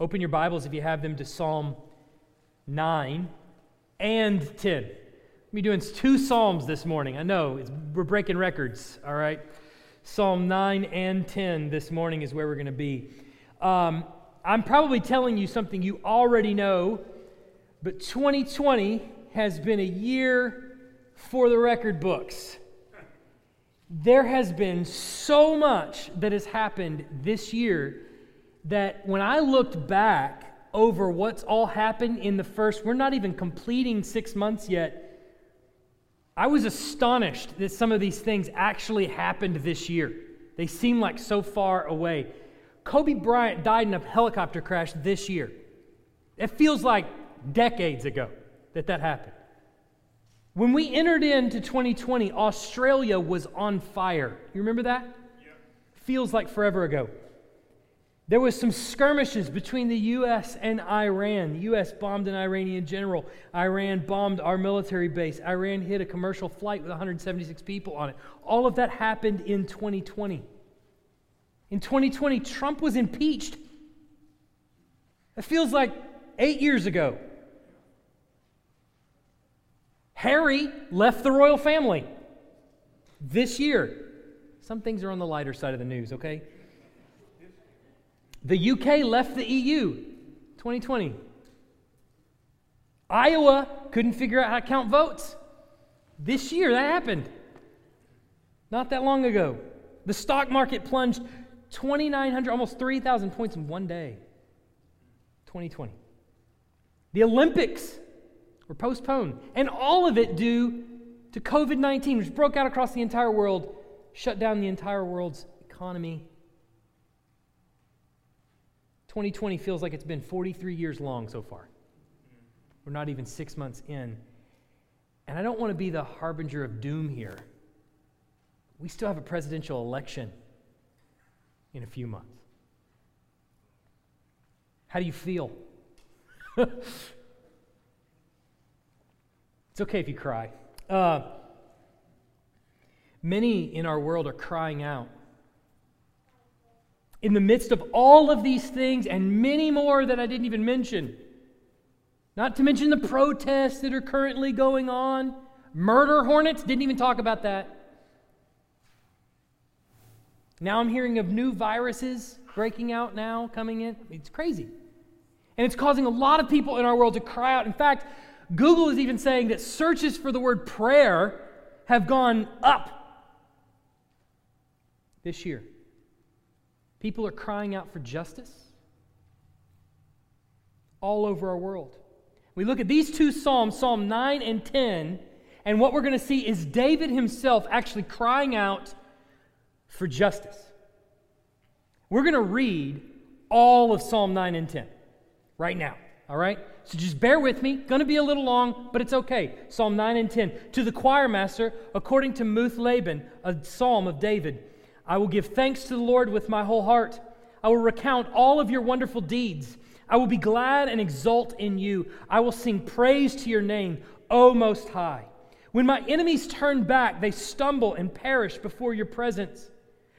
Open your Bibles if you have them to Psalm 9 and 10. We're doing two Psalms this morning. I know we're breaking records, all right? Psalm 9 and 10 this morning is where we're going to be. Um, I'm probably telling you something you already know, but 2020 has been a year for the record books. There has been so much that has happened this year that when I looked back over what's all happened in the first, we're not even completing six months yet. I was astonished that some of these things actually happened this year. They seem like so far away. Kobe Bryant died in a helicopter crash this year. It feels like decades ago that that happened. When we entered into 2020, Australia was on fire. You remember that? Yeah. Feels like forever ago. There was some skirmishes between the U.S. and Iran. The U.S. bombed an Iranian general. Iran bombed our military base. Iran hit a commercial flight with 176 people on it. All of that happened in 2020. In 2020, Trump was impeached. It feels like eight years ago. Harry left the royal family this year. Some things are on the lighter side of the news, okay? The UK left the EU 2020. Iowa couldn't figure out how to count votes. This year, that happened. Not that long ago. The stock market plunged 2,900, almost 3,000 points in one day. 2020. The Olympics were postponed, and all of it due to COVID 19, which broke out across the entire world, shut down the entire world's economy 2020 feels like it's been 43 years long so far. We're not even six months in. And I don't want to be the harbinger of doom here. We still have a presidential election in a few months. How do you feel? it's okay if you cry. Uh, many in our world are crying out in the midst of all of these things and many more that I didn't even mention. Not to mention the protests that are currently going on. Murder hornets, didn't even talk about that. Now I'm hearing of new viruses breaking out now, coming in. It's crazy. And it's causing a lot of people in our world to cry out. In fact, Google is even saying that searches for the word prayer have gone up this year. People are crying out for justice all over our world. We look at these two Psalms, Psalm 9 and 10, and what we're going to see is David himself actually crying out for justice. We're going to read all of Psalm 9 and 10 right now, all right? So just bear with me. Going to be a little long, but it's okay. Psalm 9 and 10. To the choir master, according to Muth-labben, a psalm of David. I will give thanks to the Lord with my whole heart. I will recount all of your wonderful deeds. I will be glad and exult in you. I will sing praise to your name, O Most High. When my enemies turn back, they stumble and perish before your presence.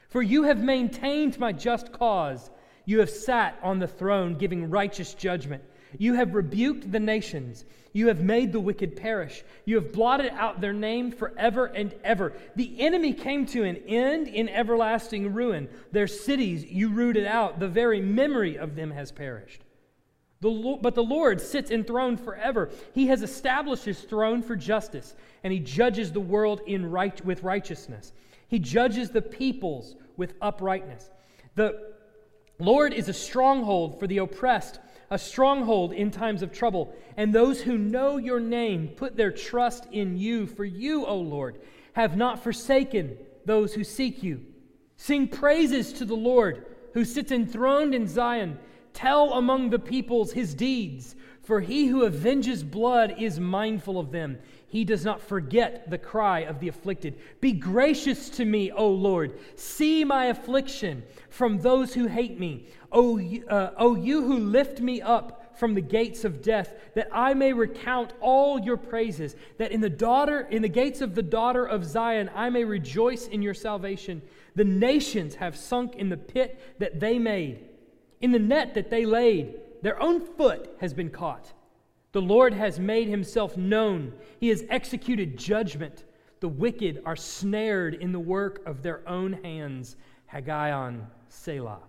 For you have maintained my just cause. You have sat on the throne, giving righteous judgment. You have rebuked the nations. You have made the wicked perish. You have blotted out their name forever and ever. The enemy came to an end in everlasting ruin. Their cities you rooted out. The very memory of them has perished. The, but the Lord sits enthroned forever. He has established his throne for justice, and he judges the world in right, with righteousness. He judges the peoples with uprightness. The Lord is a stronghold for the oppressed a stronghold in times of trouble. And those who know your name put their trust in you. For you, O Lord, have not forsaken those who seek you. Sing praises to the Lord who sits enthroned in Zion. Tell among the peoples his deeds, for he who avenges blood is mindful of them. He does not forget the cry of the afflicted. Be gracious to me, O Lord. See my affliction from those who hate me. O, uh, o you who lift me up from the gates of death, that I may recount all your praises, that in the daughter, in the gates of the daughter of Zion, I may rejoice in your salvation. The nations have sunk in the pit that they made, in the net that they laid. Their own foot has been caught. The Lord has made himself known. He has executed judgment. The wicked are snared in the work of their own hands. Higgaion Selah.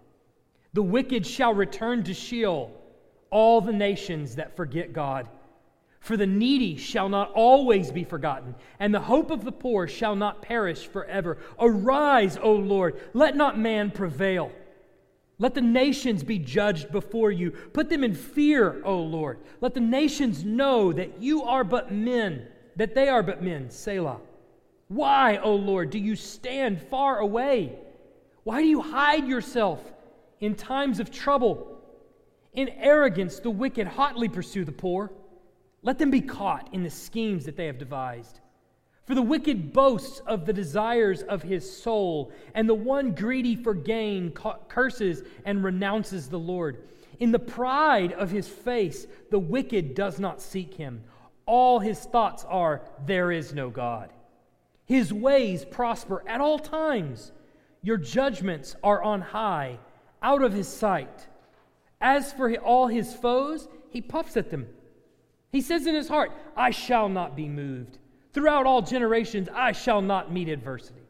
The wicked shall return to Sheol, all the nations that forget God. For the needy shall not always be forgotten, and the hope of the poor shall not perish forever. Arise, O Lord, let not man prevail. Let the nations be judged before you. Put them in fear, O Lord. Let the nations know that you are but men, that they are but men. Selah. Why, O Lord, do you stand far away? Why do you hide yourself in times of trouble? In arrogance, the wicked hotly pursue the poor. Let them be caught in the schemes that they have devised. For the wicked boasts of the desires of his soul, and the one greedy for gain curses and renounces the Lord. In the pride of his face, the wicked does not seek him. All his thoughts are, There is no God. His ways prosper at all times. Your judgments are on high, out of his sight. As for all his foes, he puffs at them. He says in his heart, I shall not be moved. Throughout all generations, I shall not meet adversity.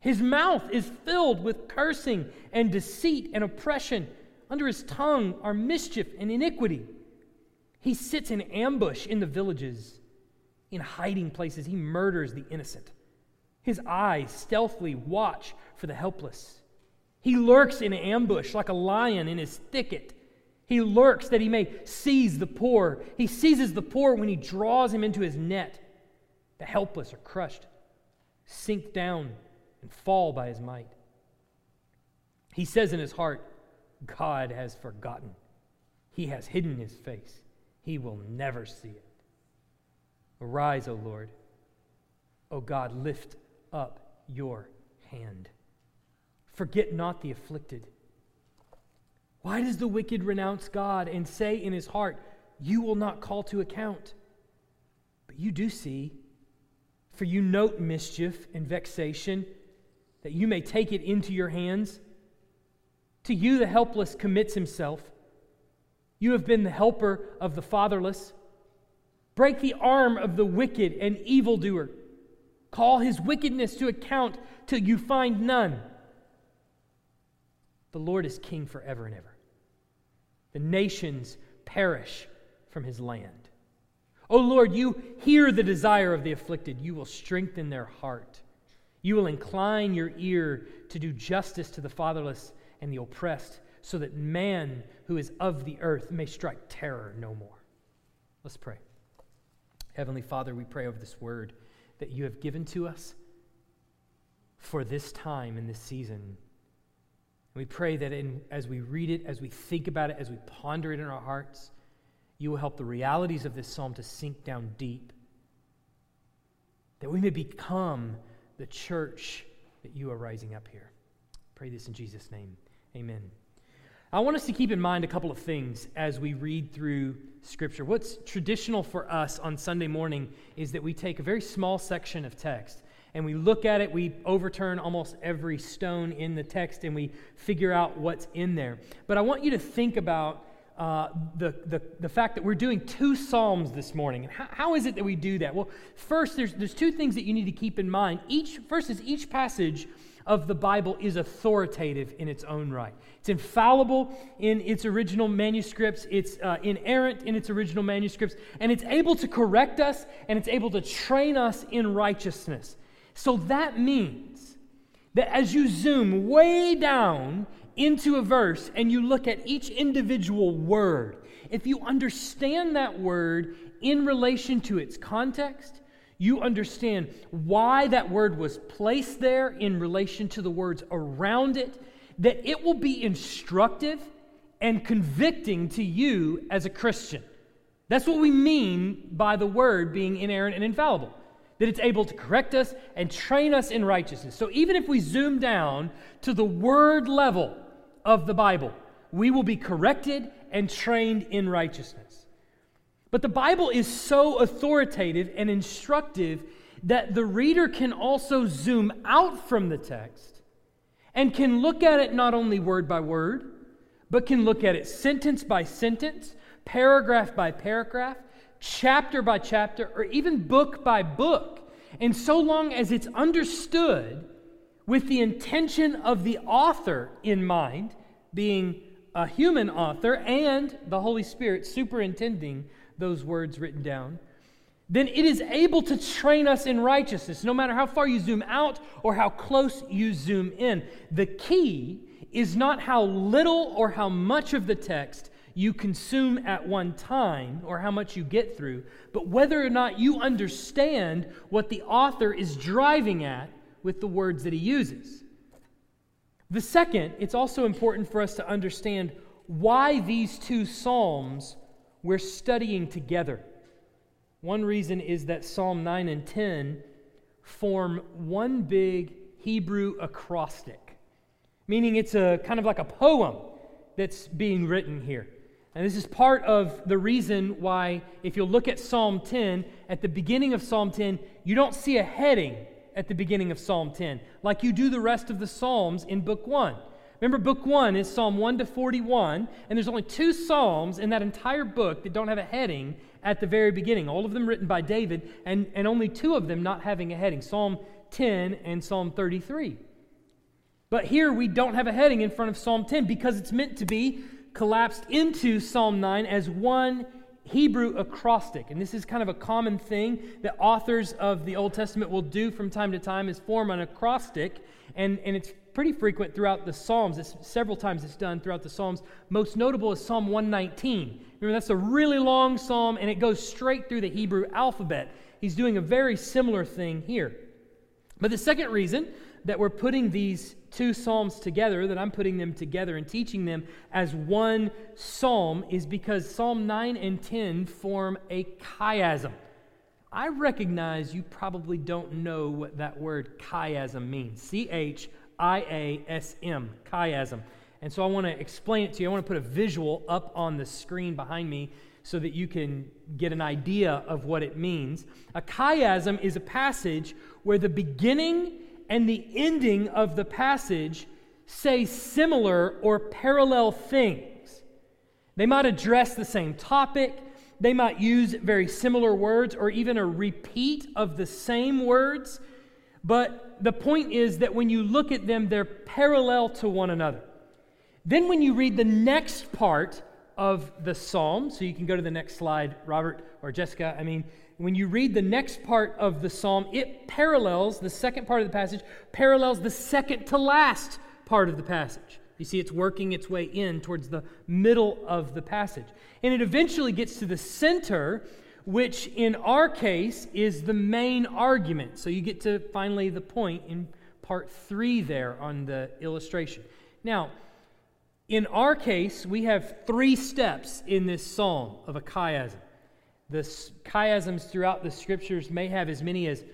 His mouth is filled with cursing and deceit and oppression. Under his tongue are mischief and iniquity. He sits in ambush in the villages, in hiding places. He murders the innocent. His eyes stealthily watch for the helpless. He lurks in ambush like a lion in his thicket. He lurks that he may seize the poor. He seizes the poor when he draws him into his net. The helpless are crushed, sink down, and fall by his might. He says in his heart, God has forgotten. He has hidden his face. He will never see it. Arise, O Lord. O God, lift up your hand. Forget not the afflicted why does the wicked renounce God and say in his heart, You will not call to account? But you do see, for you note mischief and vexation, that you may take it into your hands. To you, the helpless commits himself. You have been the helper of the fatherless. Break the arm of the wicked and evildoer. Call his wickedness to account till you find none. The Lord is king forever and ever. The nations perish from his land. O Lord, you hear the desire of the afflicted. You will strengthen their heart. You will incline your ear to do justice to the fatherless and the oppressed, so that man who is of the earth may strike terror no more. Let's pray. Heavenly Father, we pray over this word that you have given to us for this time and this season. We pray that in, as we read it, as we think about it, as we ponder it in our hearts, you will help the realities of this psalm to sink down deep. That we may become the church that you are rising up here. Pray this in Jesus' name. Amen. I want us to keep in mind a couple of things as we read through Scripture. What's traditional for us on Sunday morning is that we take a very small section of text and we look at it, we overturn almost every stone in the text and we figure out what's in there. But I want you to think about uh, the, the, the fact that we're doing two Psalms this morning. And how, how is it that we do that? Well, first, there's, there's two things that you need to keep in mind. Each, first is each passage of the Bible is authoritative in its own right. It's infallible in its original manuscripts, it's uh, inerrant in its original manuscripts, and it's able to correct us and it's able to train us in righteousness. So that means that as you zoom way down into a verse and you look at each individual word, if you understand that word in relation to its context, you understand why that word was placed there in relation to the words around it, that it will be instructive and convicting to you as a Christian. That's what we mean by the word being inerrant and infallible that it's able to correct us and train us in righteousness. So even if we zoom down to the word level of the Bible, we will be corrected and trained in righteousness. But the Bible is so authoritative and instructive that the reader can also zoom out from the text and can look at it not only word by word, but can look at it sentence by sentence, paragraph by paragraph, chapter by chapter, or even book by book. And so long as it's understood with the intention of the author in mind, being a human author and the Holy Spirit superintending those words written down, then it is able to train us in righteousness, no matter how far you zoom out or how close you zoom in. The key is not how little or how much of the text you consume at one time or how much you get through, but whether or not you understand what the author is driving at with the words that he uses. The second, it's also important for us to understand why these two Psalms we're studying together. One reason is that Psalm 9 and 10 form one big Hebrew acrostic, meaning it's a kind of like a poem that's being written here. And this is part of the reason why, if you'll look at Psalm 10, at the beginning of Psalm 10, you don't see a heading at the beginning of Psalm 10, like you do the rest of the Psalms in Book 1. Remember, book one is Psalm 1 to 41, and there's only two Psalms in that entire book that don't have a heading at the very beginning, all of them written by David, and, and only two of them not having a heading Psalm 10 and Psalm 33. But here we don't have a heading in front of Psalm 10 because it's meant to be collapsed into Psalm 9 as one Hebrew acrostic. And this is kind of a common thing that authors of the Old Testament will do from time to time is form an acrostic. And, and it's pretty frequent throughout the Psalms. It's, several times it's done throughout the Psalms. Most notable is Psalm 119. Remember, that's a really long psalm, and it goes straight through the Hebrew alphabet. He's doing a very similar thing here. But the second reason that we're putting these two psalms together, that I'm putting them together and teaching them as one psalm, is because Psalm 9 and 10 form a chiasm. I recognize you probably don't know what that word chiasm means. C H I A S M, chiasm. And so I want to explain it to you. I want to put a visual up on the screen behind me so that you can get an idea of what it means. A chiasm is a passage where the beginning and the ending of the passage say similar or parallel things. They might address the same topic, they might use very similar words, or even a repeat of the same words. But the point is that when you look at them, they're parallel to one another. Then, when you read the next part of the psalm, so you can go to the next slide, Robert or Jessica. I mean, when you read the next part of the psalm, it parallels, the second part of the passage, parallels the second to last part of the passage. You see, it's working its way in towards the middle of the passage. And it eventually gets to the center which in our case is the main argument. So you get to finally the point in part three there on the illustration. Now, in our case, we have three steps in this psalm of a chiasm. The chiasms throughout the scriptures may have as many as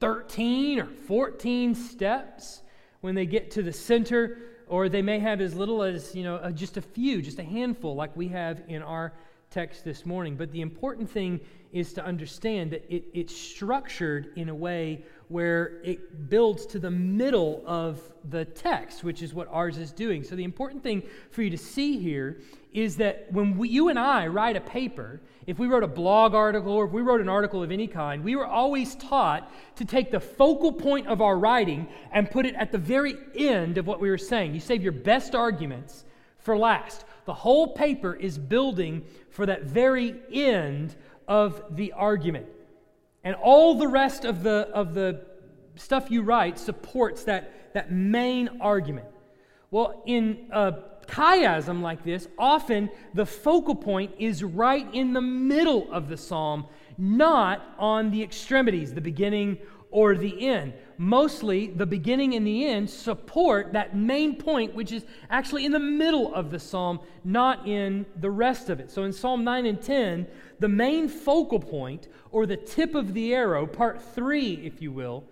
13 or 14 steps when they get to the center, or they may have as little as, you know, uh, just a few, just a handful, like we have in our text this morning. But the important thing is to understand that it, it's structured in a way where it builds to the middle of the text, which is what ours is doing. So, the important thing for you to see here is that when we, you and I write a paper, if we wrote a blog article or if we wrote an article of any kind, we were always taught to take the focal point of our writing and put it at the very end of what we were saying. You save your best arguments for last. The whole paper is building for that very end of the argument. And all the rest of the, of the stuff you write supports that, that main argument. Well, in a chiasm like this, often the focal point is right in the middle of the psalm, not on the extremities, the beginning or the end. Mostly, the beginning and the end support that main point, which is actually in the middle of the psalm, not in the rest of it. So in Psalm 9 and 10, the main focal point, or the tip of the arrow, part 3, if you will,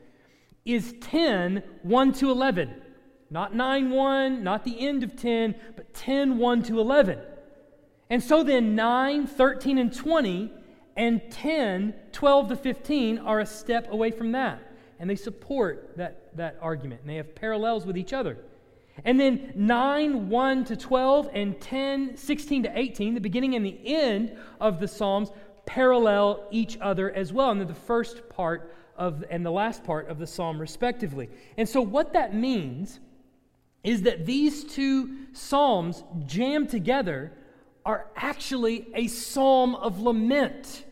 is 10, 1 to 11. Not 9, 1, not the end of 10, but 10, 1 to 11. And so then 9, 13, and 20 and 10, 12 to 15 are a step away from that. And they support that, that argument, and they have parallels with each other. And then 9, 1 to 12, and 10, 16 to 18, the beginning and the end of the Psalms parallel each other as well. And the first part of, and the last part of the psalm, respectively. And so, what that means is that these two psalms jammed together are actually a psalm of lament.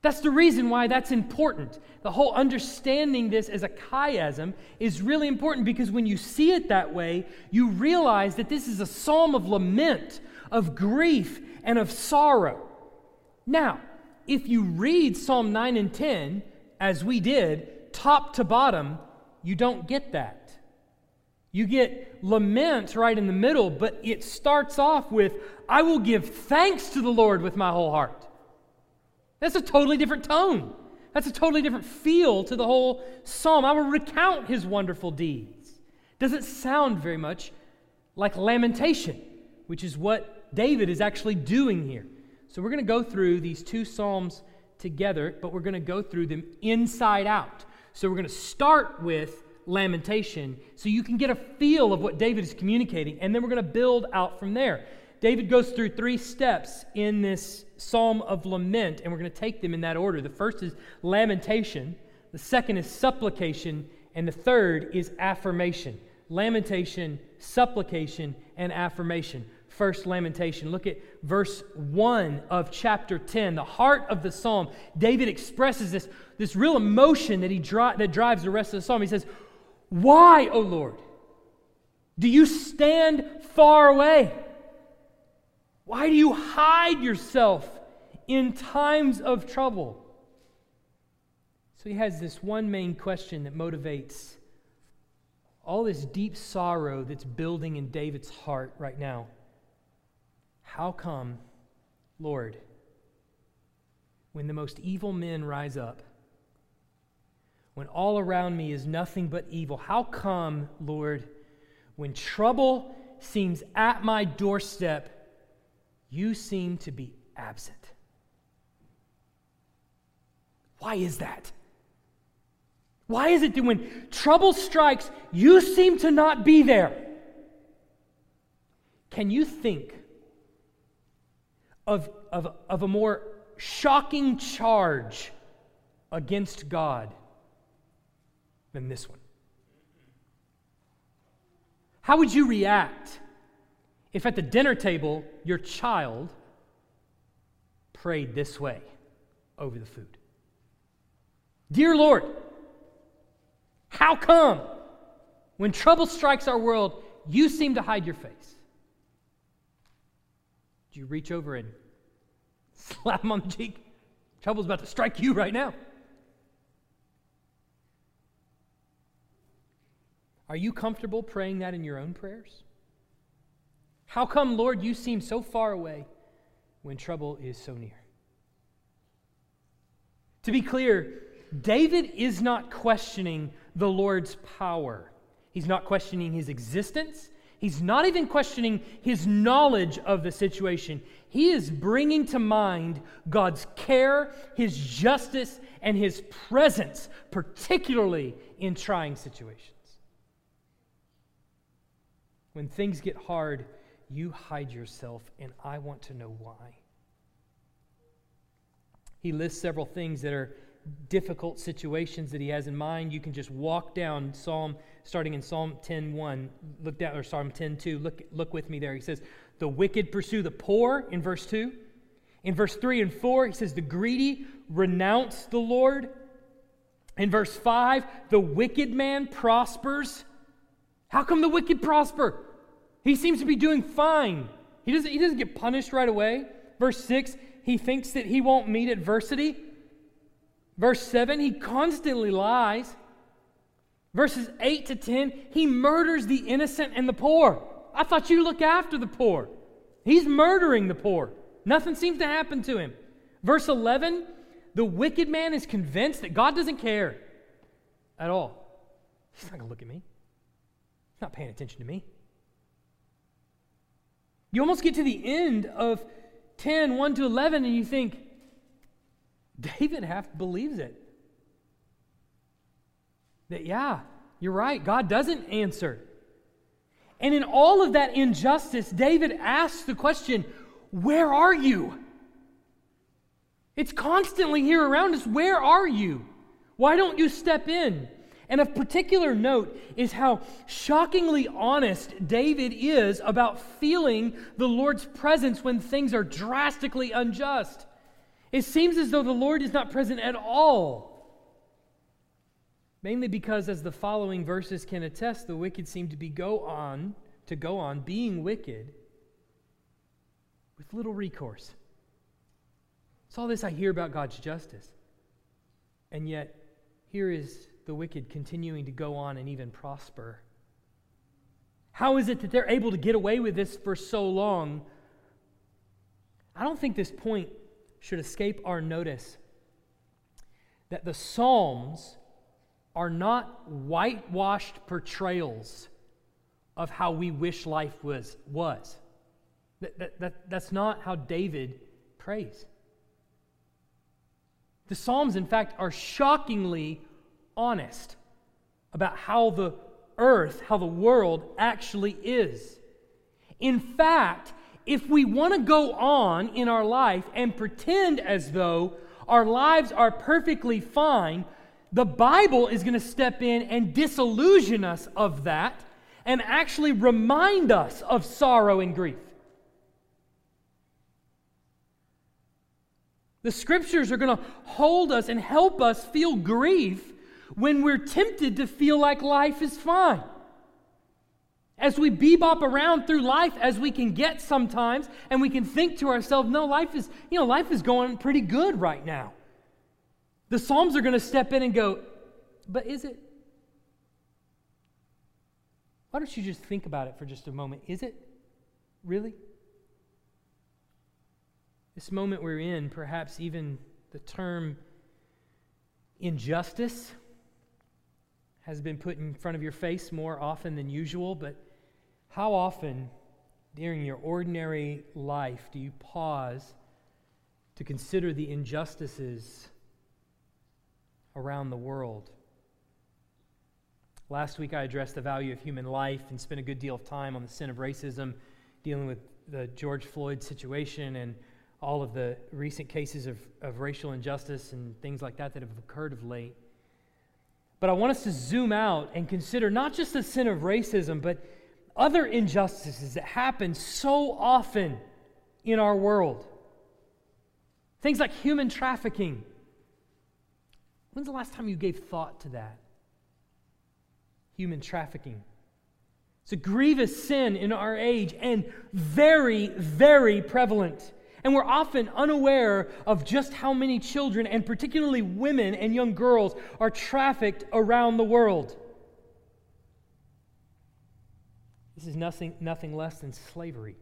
That's the reason why that's important. The whole understanding this as a chiasm is really important because when you see it that way, you realize that this is a psalm of lament, of grief, and of sorrow. Now, if you read Psalm 9 and 10, as we did, top to bottom, you don't get that. You get lament right in the middle, but it starts off with, I will give thanks to the Lord with my whole heart. That's a totally different tone. That's a totally different feel to the whole psalm. I will recount his wonderful deeds. Doesn't sound very much like lamentation, which is what David is actually doing here. So we're going to go through these two psalms together, but we're going to go through them inside out. So we're going to start with lamentation so you can get a feel of what David is communicating, and then we're going to build out from there. David goes through three steps in this psalm of lament, and we're going to take them in that order. The first is lamentation, the second is supplication, and the third is affirmation. Lamentation, supplication, and affirmation first lamentation. Look at verse 1 of chapter 10, the heart of the psalm. David expresses this, this real emotion that, he dri- that drives the rest of the psalm. He says, Why, O Lord, do you stand far away? Why do you hide yourself in times of trouble? So he has this one main question that motivates all this deep sorrow that's building in David's heart right now. How come, Lord, when the most evil men rise up, when all around me is nothing but evil, how come, Lord, when trouble seems at my doorstep, you seem to be absent? Why is that? Why is it that when trouble strikes, you seem to not be there? Can you think of, of, of a more shocking charge against God than this one? How would you react if at the dinner table your child prayed this way over the food? Dear Lord, how come when trouble strikes our world, you seem to hide your face? Do you reach over and slap him on the cheek? Trouble's about to strike you right now. Are you comfortable praying that in your own prayers? How come, Lord, you seem so far away when trouble is so near? To be clear, David is not questioning the Lord's power. He's not questioning his existence. He's not even questioning his knowledge of the situation. He is bringing to mind God's care, his justice, and his presence, particularly in trying situations. When things get hard, you hide yourself, and I want to know why. He lists several things that are difficult situations that he has in mind. You can just walk down Psalm starting in Psalm 10:1, look down or Psalm 10:2. Look look with me there. He says, "The wicked pursue the poor" in verse 2. In verse 3 and 4, he says, "The greedy renounce the Lord." In verse 5, "The wicked man prospers." How come the wicked prosper? He seems to be doing fine. He doesn't, he doesn't get punished right away. Verse 6, he thinks that he won't meet adversity. Verse 7, he constantly lies. Verses 8 to 10, he murders the innocent and the poor. I thought you look after the poor. He's murdering the poor. Nothing seems to happen to him. Verse 11, the wicked man is convinced that God doesn't care at all. He's not going to look at me. He's not paying attention to me. You almost get to the end of 10, 1 to 11, and you think, David half believes it. That, yeah, you're right. God doesn't answer. And in all of that injustice, David asks the question, Where are you? It's constantly here around us. Where are you? Why don't you step in? And of particular note is how shockingly honest David is about feeling the Lord's presence when things are drastically unjust. It seems as though the Lord is not present at all. Mainly because, as the following verses can attest, the wicked seem to be go on to go on being wicked with little recourse. It's all this I hear about God's justice. And yet, here is the wicked continuing to go on and even prosper. How is it that they're able to get away with this for so long? I don't think this point should escape our notice that the Psalms are not whitewashed portrayals of how we wish life was. was. That, that, that, that's not how David prays. The Psalms, in fact, are shockingly honest about how the earth, how the world actually is. In fact, if we want to go on in our life and pretend as though our lives are perfectly fine, the Bible is going to step in and disillusion us of that and actually remind us of sorrow and grief. The scriptures are going to hold us and help us feel grief when we're tempted to feel like life is fine. As we bebop around through life as we can get sometimes, and we can think to ourselves, no, life is, you know, life is going pretty good right now. The Psalms are going to step in and go, but is it? Why don't you just think about it for just a moment? Is it really? This moment we're in, perhaps even the term injustice has been put in front of your face more often than usual, but how often during your ordinary life do you pause to consider the injustices around the world? Last week I addressed the value of human life and spent a good deal of time on the sin of racism, dealing with the George Floyd situation and all of the recent cases of, of racial injustice and things like that that have occurred of late. But I want us to zoom out and consider not just the sin of racism, but other injustices that happen so often in our world. Things like human trafficking. When's the last time you gave thought to that? Human trafficking. It's a grievous sin in our age and very, very prevalent. And we're often unaware of just how many children, and particularly women and young girls, are trafficked around the world. This is nothing, nothing less than slavery.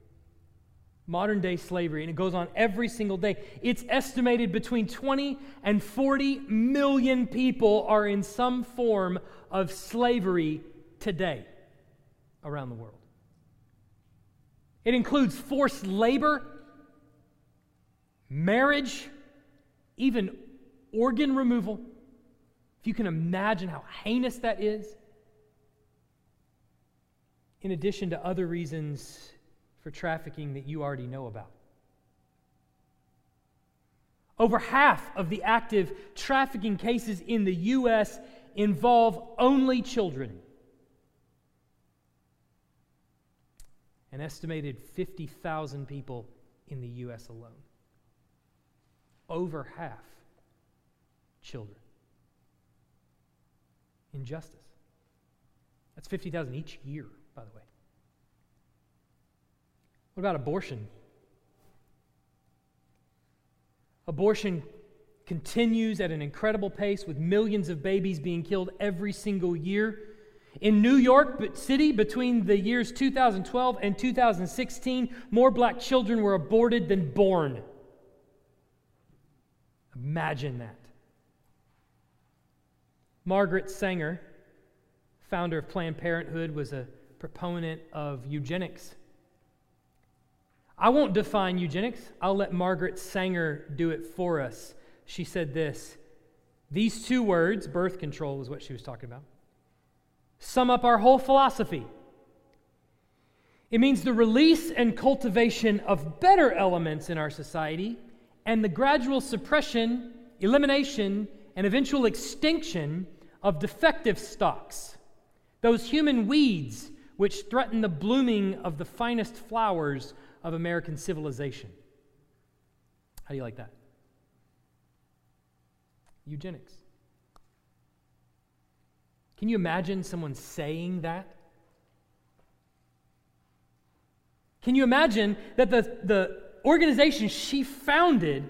Modern day slavery, and it goes on every single day. It's estimated between 20 and 40 million people are in some form of slavery today around the world. It includes forced labor marriage, even organ removal. If you can imagine how heinous that is, in addition to other reasons for trafficking that you already know about. Over half of the active trafficking cases in the U.S. involve only children. An estimated 50,000 people in the U.S. alone over half children. Injustice. That's 50,000 each year, by the way. What about abortion? Abortion continues at an incredible pace with millions of babies being killed every single year. In New York City, between the years 2012 and 2016, more black children were aborted than born. Imagine that. Margaret Sanger, founder of Planned Parenthood, was a proponent of eugenics. I won't define eugenics. I'll let Margaret Sanger do it for us. She said this These two words, birth control is what she was talking about, sum up our whole philosophy. It means the release and cultivation of better elements in our society and the gradual suppression, elimination, and eventual extinction of defective stocks, those human weeds which threaten the blooming of the finest flowers of American civilization. How do you like that? Eugenics. Can you imagine someone saying that? Can you imagine that the, the organization she founded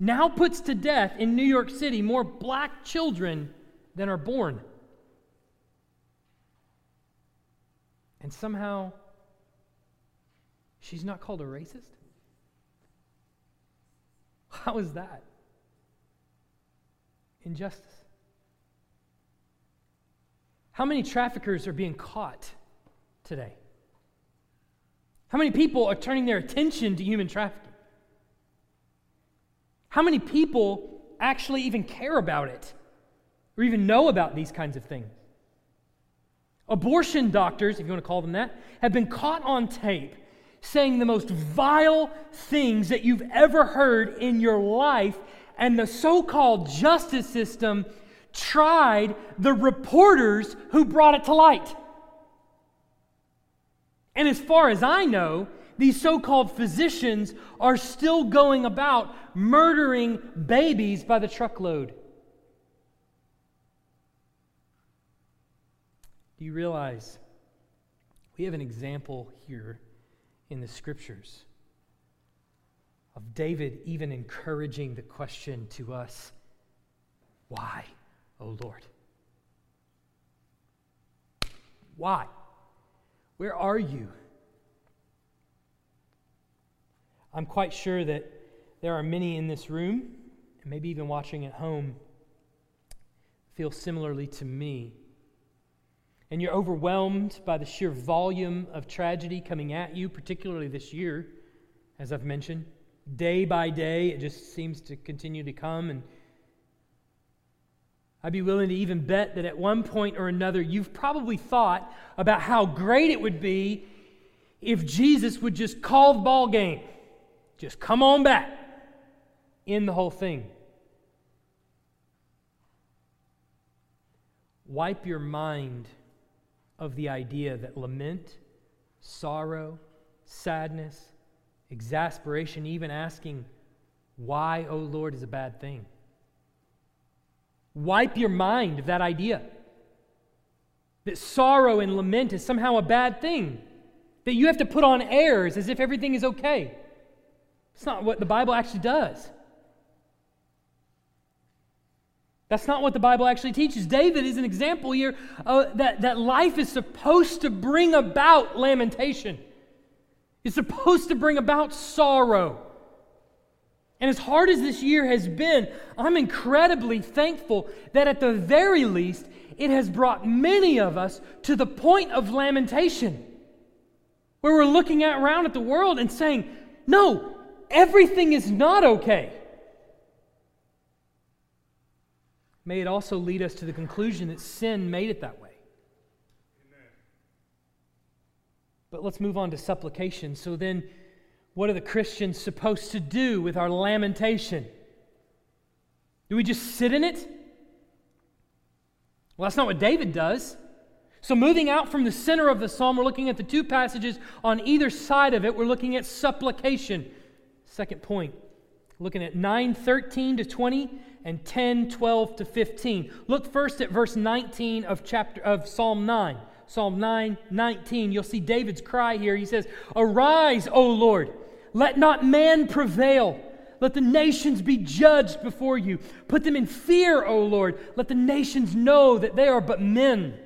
now puts to death in New York City more black children than are born? And somehow, she's not called a racist? How is that? Injustice. How many traffickers are being caught today? How many people are turning their attention to human trafficking? How many people actually even care about it or even know about these kinds of things? Abortion doctors, if you want to call them that, have been caught on tape saying the most vile things that you've ever heard in your life, and the so called justice system tried the reporters who brought it to light. And as far as I know, these so called physicians are still going about murdering babies by the truckload. You realize we have an example here in the scriptures of David even encouraging the question to us why? O Lord? Why? Where are you? I'm quite sure that there are many in this room, and maybe even watching at home, feel similarly to me. And you're overwhelmed by the sheer volume of tragedy coming at you, particularly this year, as I've mentioned. Day by day, it just seems to continue to come and I'd be willing to even bet that at one point or another, you've probably thought about how great it would be if Jesus would just call the ball game, just come on back in the whole thing. Wipe your mind of the idea that lament, sorrow, sadness, exasperation, even asking, Why, O Lord, is a bad thing. Wipe your mind of that idea that sorrow and lament is somehow a bad thing, that you have to put on airs as if everything is okay. It's not what the Bible actually does. That's not what the Bible actually teaches. David is an example here uh, that, that life is supposed to bring about lamentation. It's supposed to bring about sorrow. And as hard as this year has been, I'm incredibly thankful that at the very least, it has brought many of us to the point of lamentation, where we're looking around at the world and saying, No, everything is not okay. May it also lead us to the conclusion that sin made it that way. But let's move on to supplication. So then, what are the Christians supposed to do with our lamentation? Do we just sit in it? Well, that's not what David does. So, moving out from the center of the psalm, we're looking at the two passages on either side of it. We're looking at supplication. Second point, looking at 9 13 to 20 and 10 12 to 15. Look first at verse 19 of chapter of Psalm 9. Psalm 9 19. You'll see David's cry here. He says, Arise, O Lord let not man prevail. Let the nations be judged before you. Put them in fear, O Lord. Let the nations know that they are but men.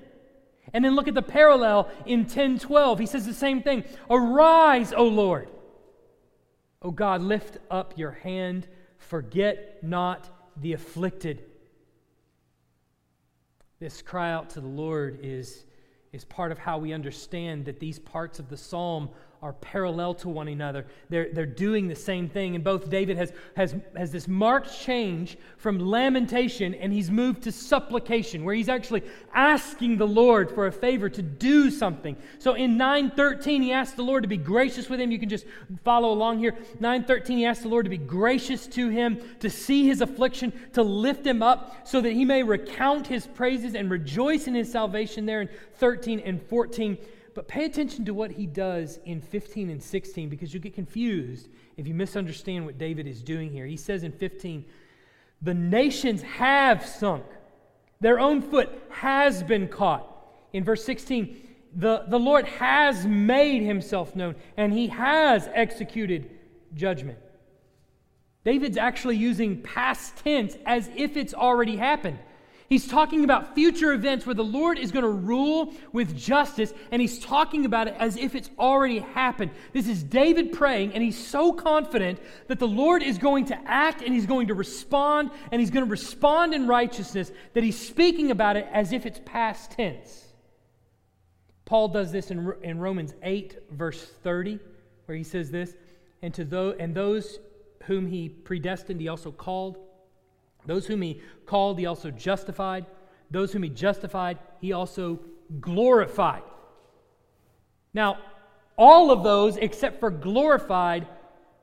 And then look at the parallel in 10:12. He says the same thing. Arise, O Lord. O God, lift up your hand. Forget not the afflicted. This cry out to the Lord is, is part of how we understand that these parts of the psalm are parallel to one another. They're, they're doing the same thing. And both David has, has, has this marked change from lamentation and he's moved to supplication, where he's actually asking the Lord for a favor to do something. So in 913, he asked the Lord to be gracious with him. You can just follow along here. 913, he asked the Lord to be gracious to him, to see his affliction, to lift him up, so that he may recount his praises and rejoice in his salvation there in 13 and 14. But pay attention to what he does in 15 and 16 because you get confused if you misunderstand what David is doing here. He says in 15, The nations have sunk, their own foot has been caught. In verse 16, the, the Lord has made himself known and he has executed judgment. David's actually using past tense as if it's already happened. He's talking about future events where the Lord is going to rule with justice, and he's talking about it as if it's already happened. This is David praying, and he's so confident that the Lord is going to act and he's going to respond, and he's going to respond in righteousness, that he's speaking about it as if it's past tense. Paul does this in, in Romans 8, verse 30, where he says this, and to those, and those whom he predestined, he also called. Those whom he called, he also justified. Those whom he justified, he also glorified. Now, all of those, except for glorified,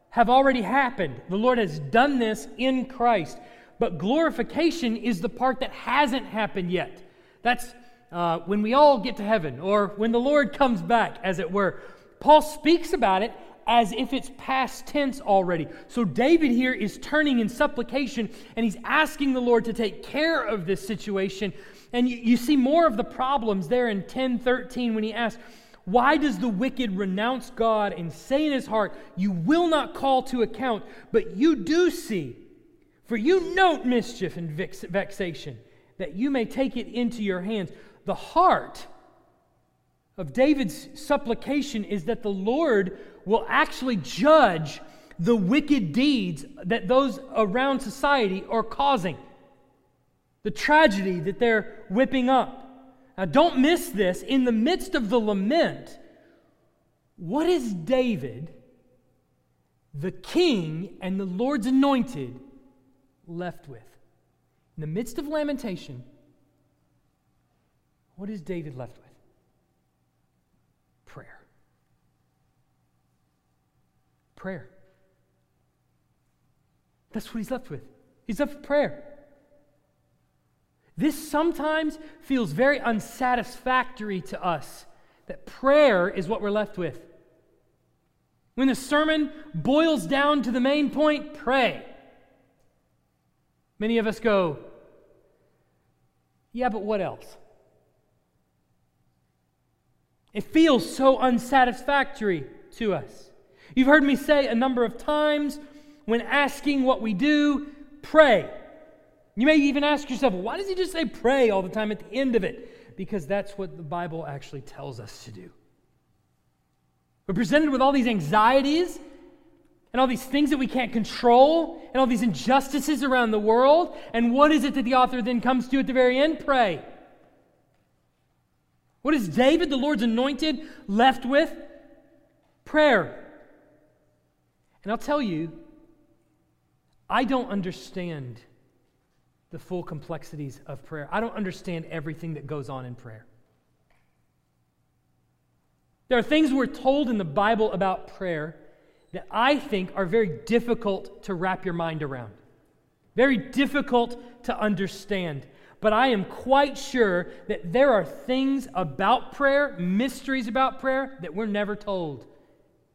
have already happened. The Lord has done this in Christ. But glorification is the part that hasn't happened yet. That's uh, when we all get to heaven, or when the Lord comes back, as it were. Paul speaks about it as if it's past tense already. So David here is turning in supplication and he's asking the Lord to take care of this situation. And you, you see more of the problems there in 1013 when he asks, Why does the wicked renounce God and say in his heart, You will not call to account, but you do see? For you note mischief and vexation, that you may take it into your hands. The heart of David's supplication is that the Lord will actually judge the wicked deeds that those around society are causing, the tragedy that they're whipping up. Now, don't miss this. In the midst of the lament, what is David, the king and the Lord's anointed, left with? In the midst of lamentation, what is David left with? Prayer. That's what he's left with. He's left with prayer. This sometimes feels very unsatisfactory to us that prayer is what we're left with. When the sermon boils down to the main point, pray. Many of us go, yeah, but what else? It feels so unsatisfactory to us. You've heard me say a number of times when asking what we do, pray. You may even ask yourself, why does he just say pray all the time at the end of it? Because that's what the Bible actually tells us to do. We're presented with all these anxieties and all these things that we can't control and all these injustices around the world. And what is it that the author then comes to at the very end? Pray. What is David, the Lord's anointed, left with? Prayer. And I'll tell you, I don't understand the full complexities of prayer. I don't understand everything that goes on in prayer. There are things we're told in the Bible about prayer that I think are very difficult to wrap your mind around, very difficult to understand. But I am quite sure that there are things about prayer, mysteries about prayer, that we're never told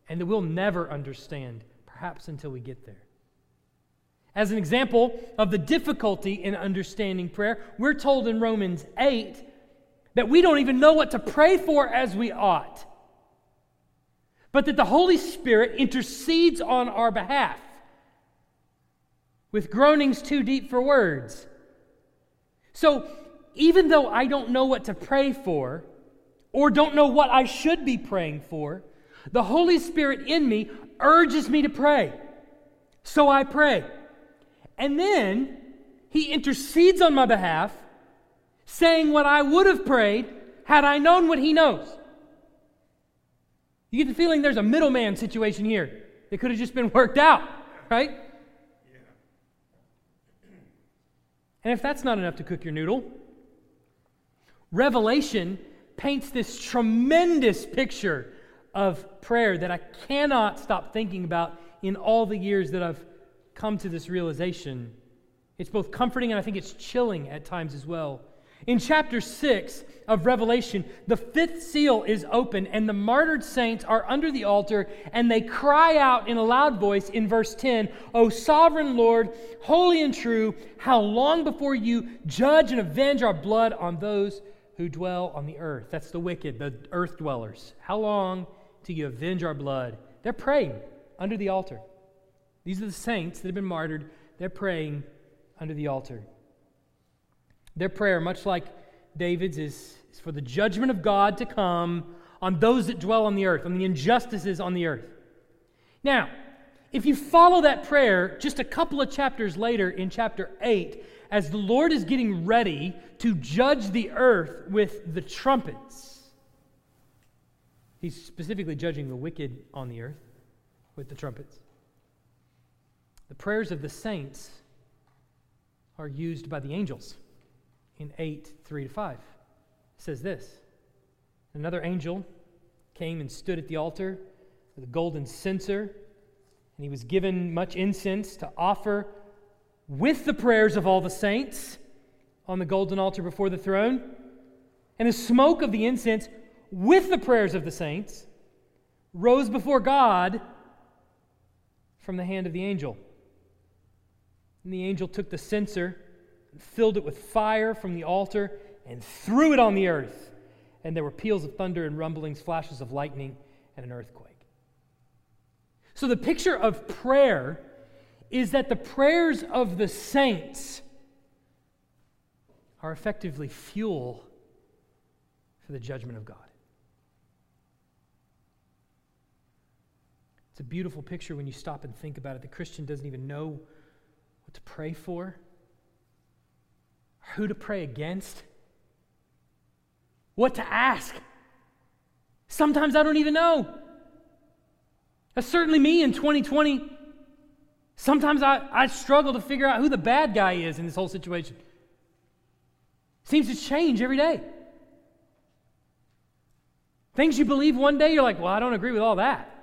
and that we'll never understand perhaps until we get there. As an example of the difficulty in understanding prayer, we're told in Romans 8 that we don't even know what to pray for as we ought, but that the Holy Spirit intercedes on our behalf with groanings too deep for words. So, even though I don't know what to pray for, or don't know what I should be praying for, the Holy Spirit in me urges me to pray. So I pray. And then he intercedes on my behalf, saying what I would have prayed had I known what he knows. You get the feeling there's a middleman situation here that could have just been worked out, right? And if that's not enough to cook your noodle, Revelation paints this tremendous picture of prayer that I cannot stop thinking about in all the years that I've come to this realization. It's both comforting and I think it's chilling at times as well. In chapter 6 of Revelation, the fifth seal is open, and the martyred saints are under the altar, and they cry out in a loud voice in verse 10 O sovereign Lord, holy and true, how long before you judge and avenge our blood on those who dwell on the earth? That's the wicked, the earth dwellers. How long till you avenge our blood? They're praying under the altar. These are the saints that have been martyred. They're praying under the altar. Their prayer, much like David's, is, is for the judgment of God to come on those that dwell on the earth, on the injustices on the earth. Now, if you follow that prayer just a couple of chapters later in chapter 8, as the Lord is getting ready to judge the earth with the trumpets, he's specifically judging the wicked on the earth with the trumpets. The prayers of the saints are used by the angels in 8 3 to 5. It says this Another angel came and stood at the altar with a golden censer, and he was given much incense to offer with the prayers of all the saints on the golden altar before the throne. And the smoke of the incense with the prayers of the saints rose before God from the hand of the angel. And the angel took the censer and filled it with fire from the altar, and threw it on the earth. And there were peals of thunder and rumblings, flashes of lightning, and an earthquake. So the picture of prayer is that the prayers of the saints are effectively fuel for the judgment of God. It's a beautiful picture when you stop and think about it. The Christian doesn't even know what to pray for who to pray against, what to ask. Sometimes I don't even know. That's certainly me in 2020. Sometimes I, I struggle to figure out who the bad guy is in this whole situation. Seems to change every day. Things you believe one day, you're like, well, I don't agree with all that.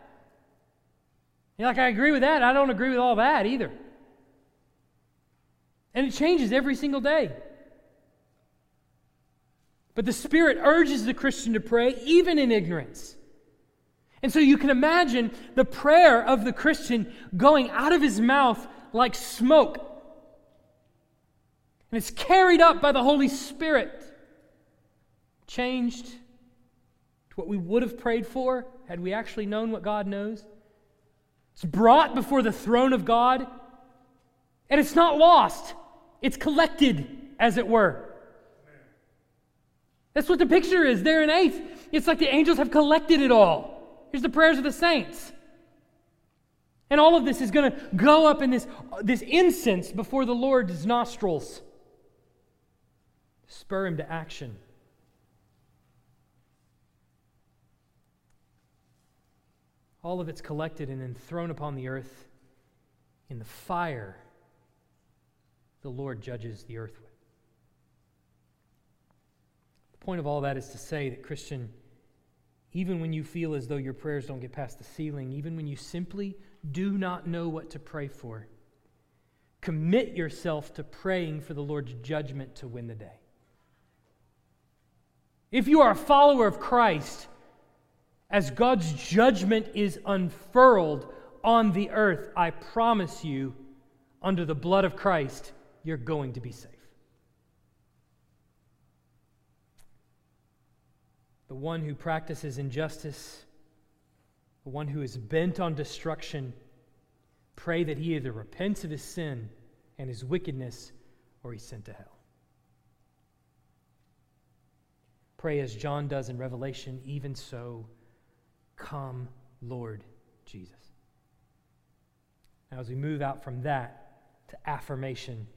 You're like, I agree with that. I don't agree with all that either. And it changes every single day. But the Spirit urges the Christian to pray even in ignorance. And so you can imagine the prayer of the Christian going out of his mouth like smoke. And it's carried up by the Holy Spirit, changed to what we would have prayed for had we actually known what God knows. It's brought before the throne of God, and it's not lost, it's collected, as it were. That's what the picture is there in 8. It's like the angels have collected it all. Here's the prayers of the saints. And all of this is going to go up in this, this incense before the Lord's nostrils. Spur him to action. All of it's collected and then thrown upon the earth in the fire the Lord judges the earth with The point of all that is to say that, Christian, even when you feel as though your prayers don't get past the ceiling, even when you simply do not know what to pray for, commit yourself to praying for the Lord's judgment to win the day. If you are a follower of Christ, as God's judgment is unfurled on the earth, I promise you, under the blood of Christ, you're going to be safe. the one who practices injustice, the one who is bent on destruction, pray that he either repents of his sin and his wickedness or he's sent to hell. Pray as John does in Revelation, even so, come, Lord Jesus. Now, as we move out from that to affirmation,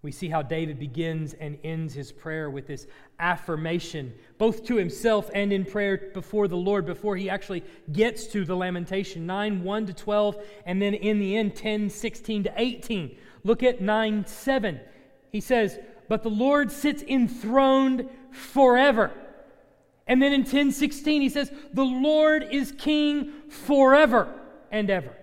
We see how David begins and ends his prayer with this affirmation, both to himself and in prayer before the Lord, before he actually gets to the lamentation 9, 1 to 12, and then in the end, 10, 16 to 18. Look at 9, 7. He says, But the Lord sits enthroned forever. And then in 10, 16, he says, The Lord is king forever and ever.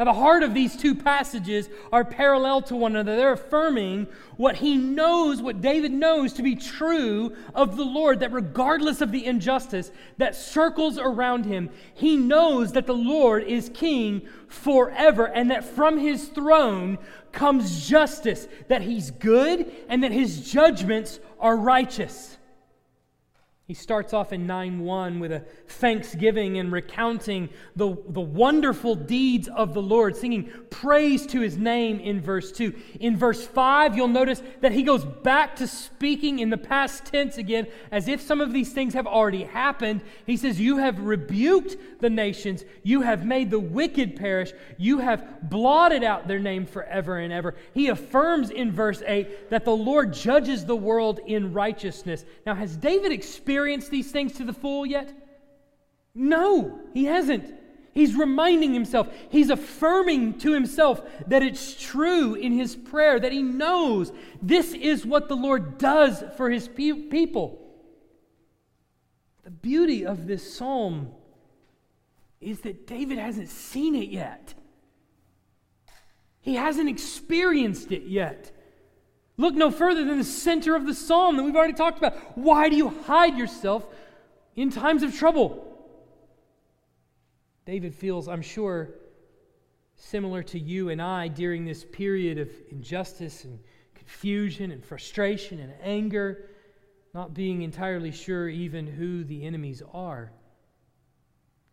Now, the heart of these two passages are parallel to one another. They're affirming what he knows, what David knows to be true of the Lord, that regardless of the injustice that circles around him, he knows that the Lord is king forever and that from his throne comes justice, that he's good and that his judgments are righteous. He starts off in 9 1 with a thanksgiving and recounting the, the wonderful deeds of the Lord, singing praise to his name in verse 2. In verse 5, you'll notice that he goes back to speaking in the past tense again, as if some of these things have already happened. He says, You have rebuked the nations, you have made the wicked perish, you have blotted out their name forever and ever. He affirms in verse 8 that the Lord judges the world in righteousness. Now, has David experienced? Experienced these things to the full yet? No, he hasn't. He's reminding himself, he's affirming to himself that it's true in his prayer, that he knows this is what the Lord does for his people. The beauty of this psalm is that David hasn't seen it yet. He hasn't experienced it yet. Look no further than the center of the psalm that we've already talked about. Why do you hide yourself in times of trouble? David feels, I'm sure, similar to you and I during this period of injustice and confusion and frustration and anger, not being entirely sure even who the enemies are.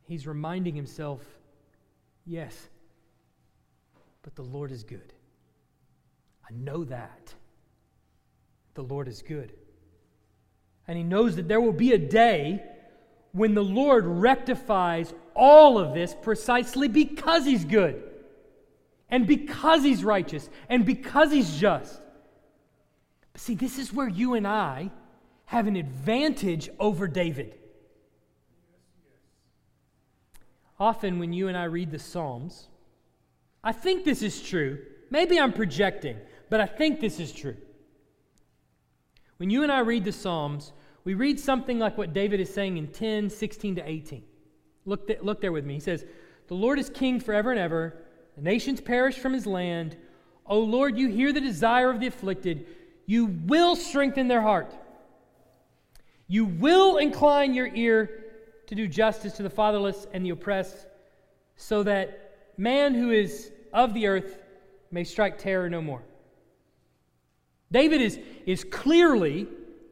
He's reminding himself, yes, but the Lord is good. I know that the Lord is good. And he knows that there will be a day when the Lord rectifies all of this precisely because he's good and because he's righteous and because he's just. But see, this is where you and I have an advantage over David. Often, when you and I read the Psalms, I think this is true. Maybe I'm projecting, but I think this is true. When you and I read the Psalms, we read something like what David is saying in 10, 16 to 18. Look, th- look there with me. He says, The Lord is king forever and ever. The nations perish from his land. O Lord, you hear the desire of the afflicted. You will strengthen their heart. You will incline your ear to do justice to the fatherless and the oppressed, so that man who is of the earth may strike terror no more. David is, is clearly,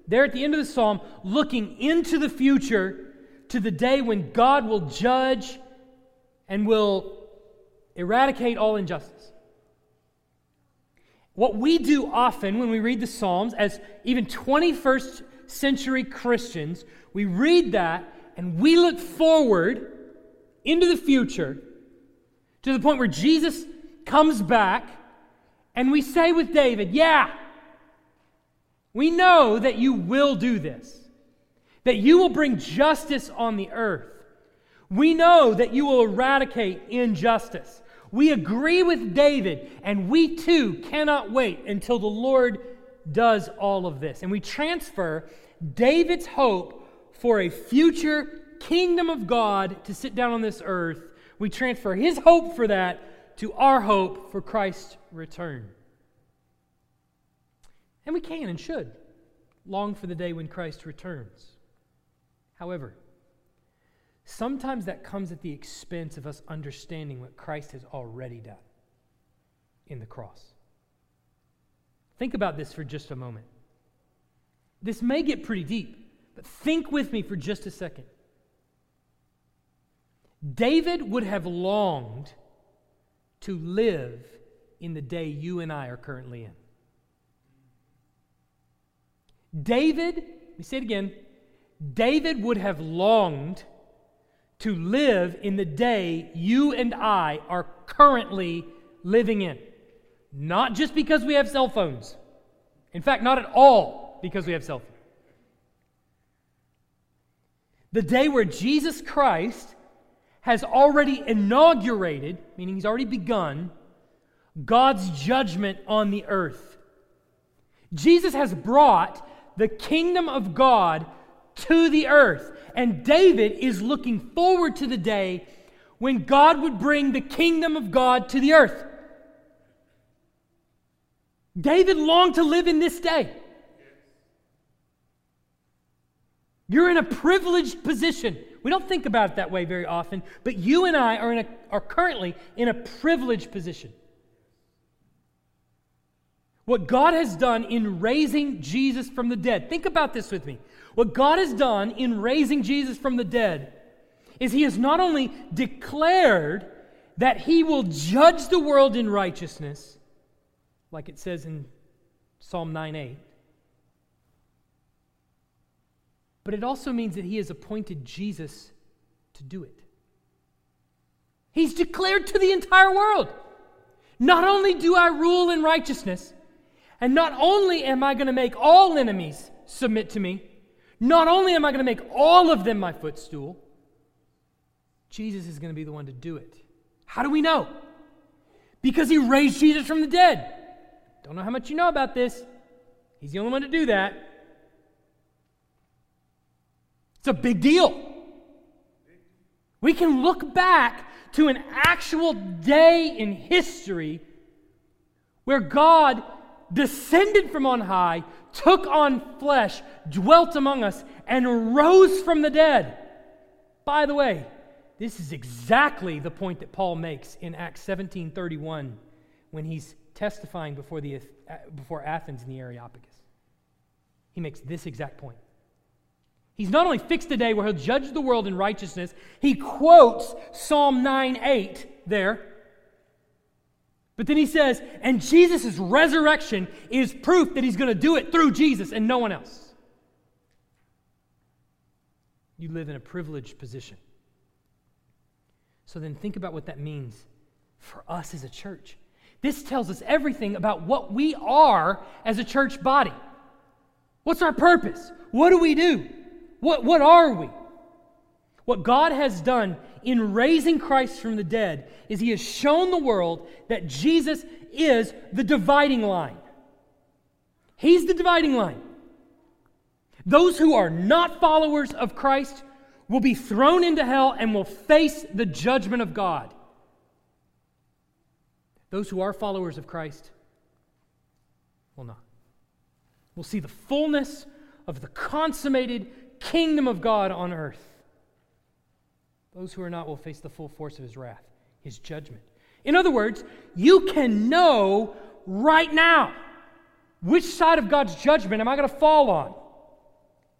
there at the end of the psalm, looking into the future to the day when God will judge and will eradicate all injustice. What we do often when we read the Psalms, as even 21st century Christians, we read that and we look forward into the future to the point where Jesus comes back and we say with David, Yeah, we know that you will do this, that you will bring justice on the earth. We know that you will eradicate injustice. We agree with David, and we too cannot wait until the Lord does all of this. And we transfer David's hope for a future kingdom of God to sit down on this earth. We transfer his hope for that to our hope for Christ's return. And we can and should long for the day when Christ returns. However, sometimes that comes at the expense of us understanding what Christ has already done in the cross. Think about this for just a moment. This may get pretty deep, but think with me for just a second. David would have longed to live in the day you and I are currently in. David, let me say it again, David would have longed to live in the day you and I are currently living in. Not just because we have cell phones. In fact, not at all because we have cell phones. The day where Jesus Christ has already inaugurated, meaning he's already begun, God's judgment on the earth. Jesus has brought the kingdom of God to the earth. And David is looking forward to the day when God would bring the kingdom of God to the earth. David longed to live in this day. You're in a privileged position. We don't think about it that way very often, but you and I are, in a, are currently in a privileged position. What God has done in raising Jesus from the dead. Think about this with me. What God has done in raising Jesus from the dead is He has not only declared that He will judge the world in righteousness, like it says in Psalm 9 8, but it also means that He has appointed Jesus to do it. He's declared to the entire world not only do I rule in righteousness, and not only am I going to make all enemies submit to me, not only am I going to make all of them my footstool, Jesus is going to be the one to do it. How do we know? Because he raised Jesus from the dead. Don't know how much you know about this. He's the only one to do that. It's a big deal. We can look back to an actual day in history where God descended from on high, took on flesh, dwelt among us, and rose from the dead. By the way, this is exactly the point that Paul makes in Acts 17:31 when he's testifying before, the, before Athens in the Areopagus. He makes this exact point. He's not only fixed a day where he'll judge the world in righteousness, he quotes Psalm 9 8 there but then he says, and Jesus' resurrection is proof that he's going to do it through Jesus and no one else. You live in a privileged position. So then think about what that means for us as a church. This tells us everything about what we are as a church body. What's our purpose? What do we do? What, what are we? What God has done in raising Christ from the dead is he has shown the world that Jesus is the dividing line. He's the dividing line. Those who are not followers of Christ will be thrown into hell and will face the judgment of God. Those who are followers of Christ will not. We'll see the fullness of the consummated kingdom of God on earth. Those who are not will face the full force of his wrath, his judgment. In other words, you can know right now which side of God's judgment am I going to fall on?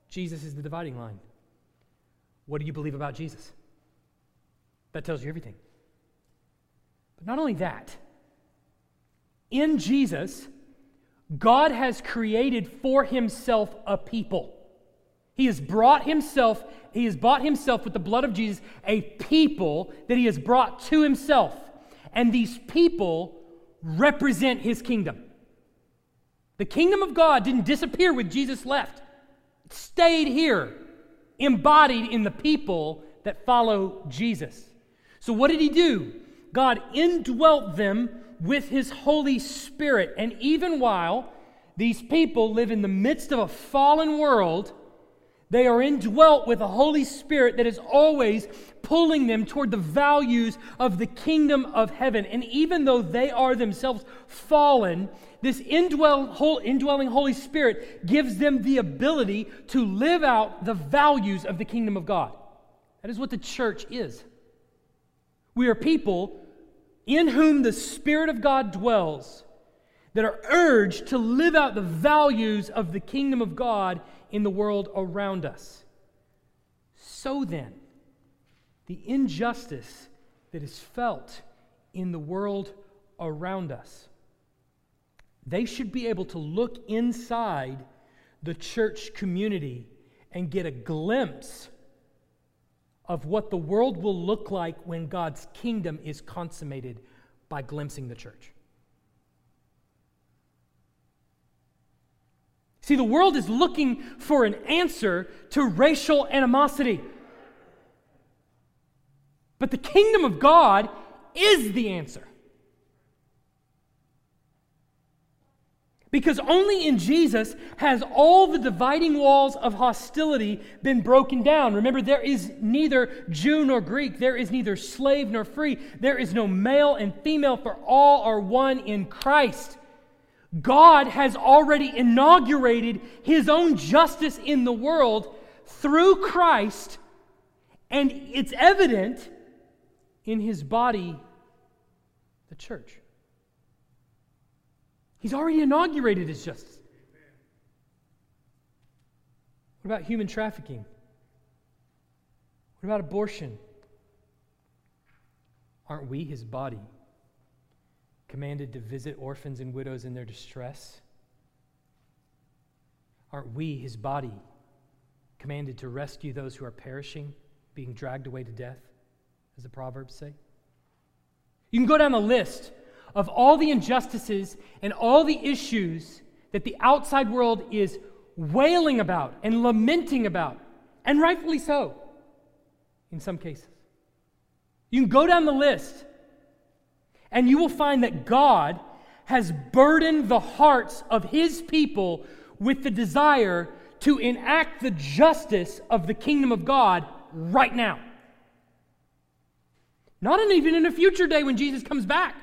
Jesus is the dividing line. What do you believe about Jesus? That tells you everything. But not only that, in Jesus, God has created for himself a people. He has brought himself, he has bought himself with the blood of Jesus a people that he has brought to himself. And these people represent his kingdom. The kingdom of God didn't disappear when Jesus left. It stayed here, embodied in the people that follow Jesus. So what did he do? God indwelt them with his Holy Spirit. And even while these people live in the midst of a fallen world, they are indwelt with a Holy Spirit that is always pulling them toward the values of the kingdom of heaven. And even though they are themselves fallen, this indwelling Holy Spirit gives them the ability to live out the values of the kingdom of God. That is what the church is. We are people in whom the Spirit of God dwells that are urged to live out the values of the kingdom of God in the world around us. So then, the injustice that is felt in the world around us, they should be able to look inside the church community and get a glimpse of what the world will look like when God's kingdom is consummated by glimpsing the church. See, the world is looking for an answer to racial animosity. But the kingdom of God is the answer. Because only in Jesus has all the dividing walls of hostility been broken down. Remember, there is neither Jew nor Greek, there is neither slave nor free, there is no male and female, for all are one in Christ. God has already inaugurated his own justice in the world through Christ, and it's evident in his body, the church. He's already inaugurated his justice. What about human trafficking? What about abortion? Aren't we his body? Commanded to visit orphans and widows in their distress? Aren't we, his body, commanded to rescue those who are perishing, being dragged away to death, as the Proverbs say? You can go down the list of all the injustices and all the issues that the outside world is wailing about and lamenting about, and rightfully so in some cases. You can go down the list and you will find that God has burdened the hearts of his people with the desire to enact the justice of the kingdom of God right now. Not even in a future day when Jesus comes back,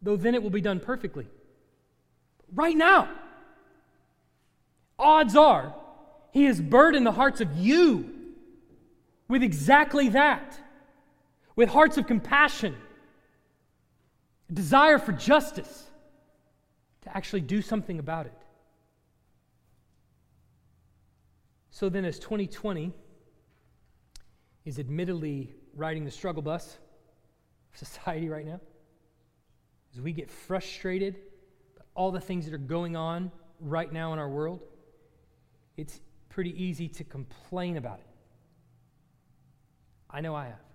though then it will be done perfectly. Right now, odds are he has burdened the hearts of you with exactly that, with hearts of compassion a desire for justice, to actually do something about it. So then, as 2020 is admittedly riding the struggle bus of society right now, as we get frustrated by all the things that are going on right now in our world, it's pretty easy to complain about it. I know I have.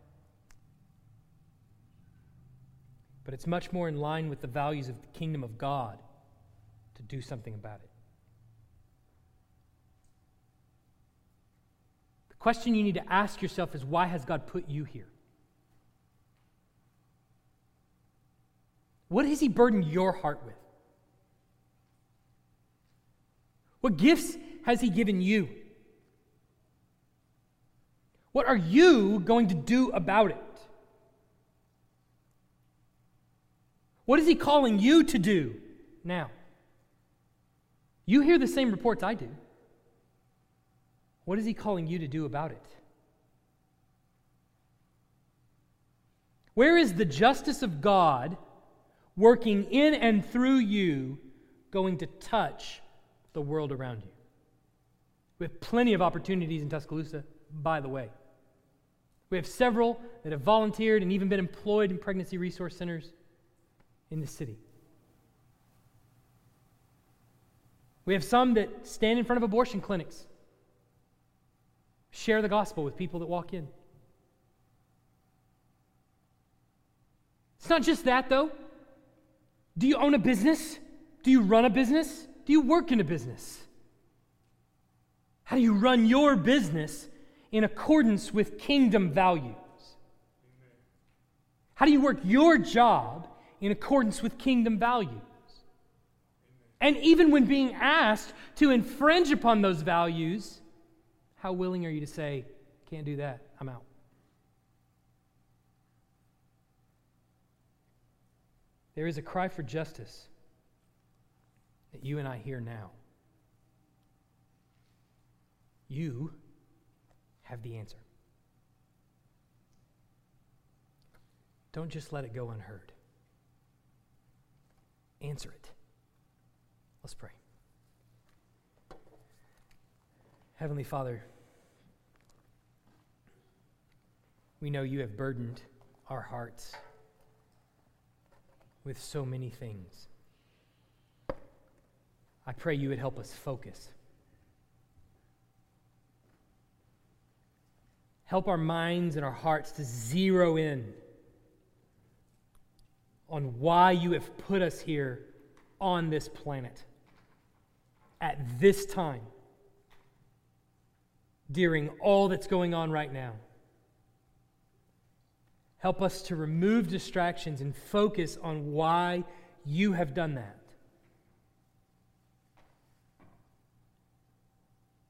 But it's much more in line with the values of the kingdom of God to do something about it. The question you need to ask yourself is why has God put you here? What has He burdened your heart with? What gifts has He given you? What are you going to do about it? What is he calling you to do now? You hear the same reports I do. What is he calling you to do about it? Where is the justice of God working in and through you going to touch the world around you? We have plenty of opportunities in Tuscaloosa, by the way. We have several that have volunteered and even been employed in pregnancy resource centers in the city. We have some that stand in front of abortion clinics, share the gospel with people that walk in. It's not just that, though. Do you own a business? Do you run a business? Do you work in a business? How do you run your business in accordance with kingdom values? How do you work your job in accordance with kingdom values. And even when being asked to infringe upon those values, how willing are you to say, can't do that, I'm out? There is a cry for justice that you and I hear now. You have the answer. Don't just let it go unheard answer it. Let's pray. Heavenly Father, we know you have burdened our hearts with so many things. I pray you would help us focus. Help our minds and our hearts to zero in on why you have put us here on this planet. at this time during all that's going on right now. Help us to remove distractions and focus on why you have done that.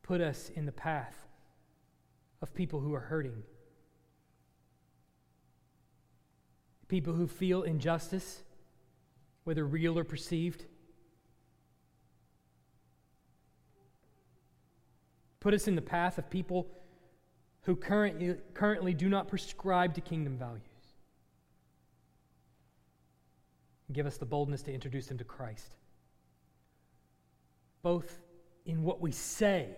Put us in the path of people who are hurting, people who feel injustice, whether real or perceived. Put us in the path of people who currently, currently do not prescribe to kingdom values. Give us the boldness to introduce them to Christ, both in what we say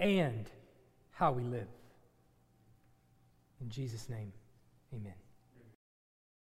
and how we live. In Jesus' name, amen.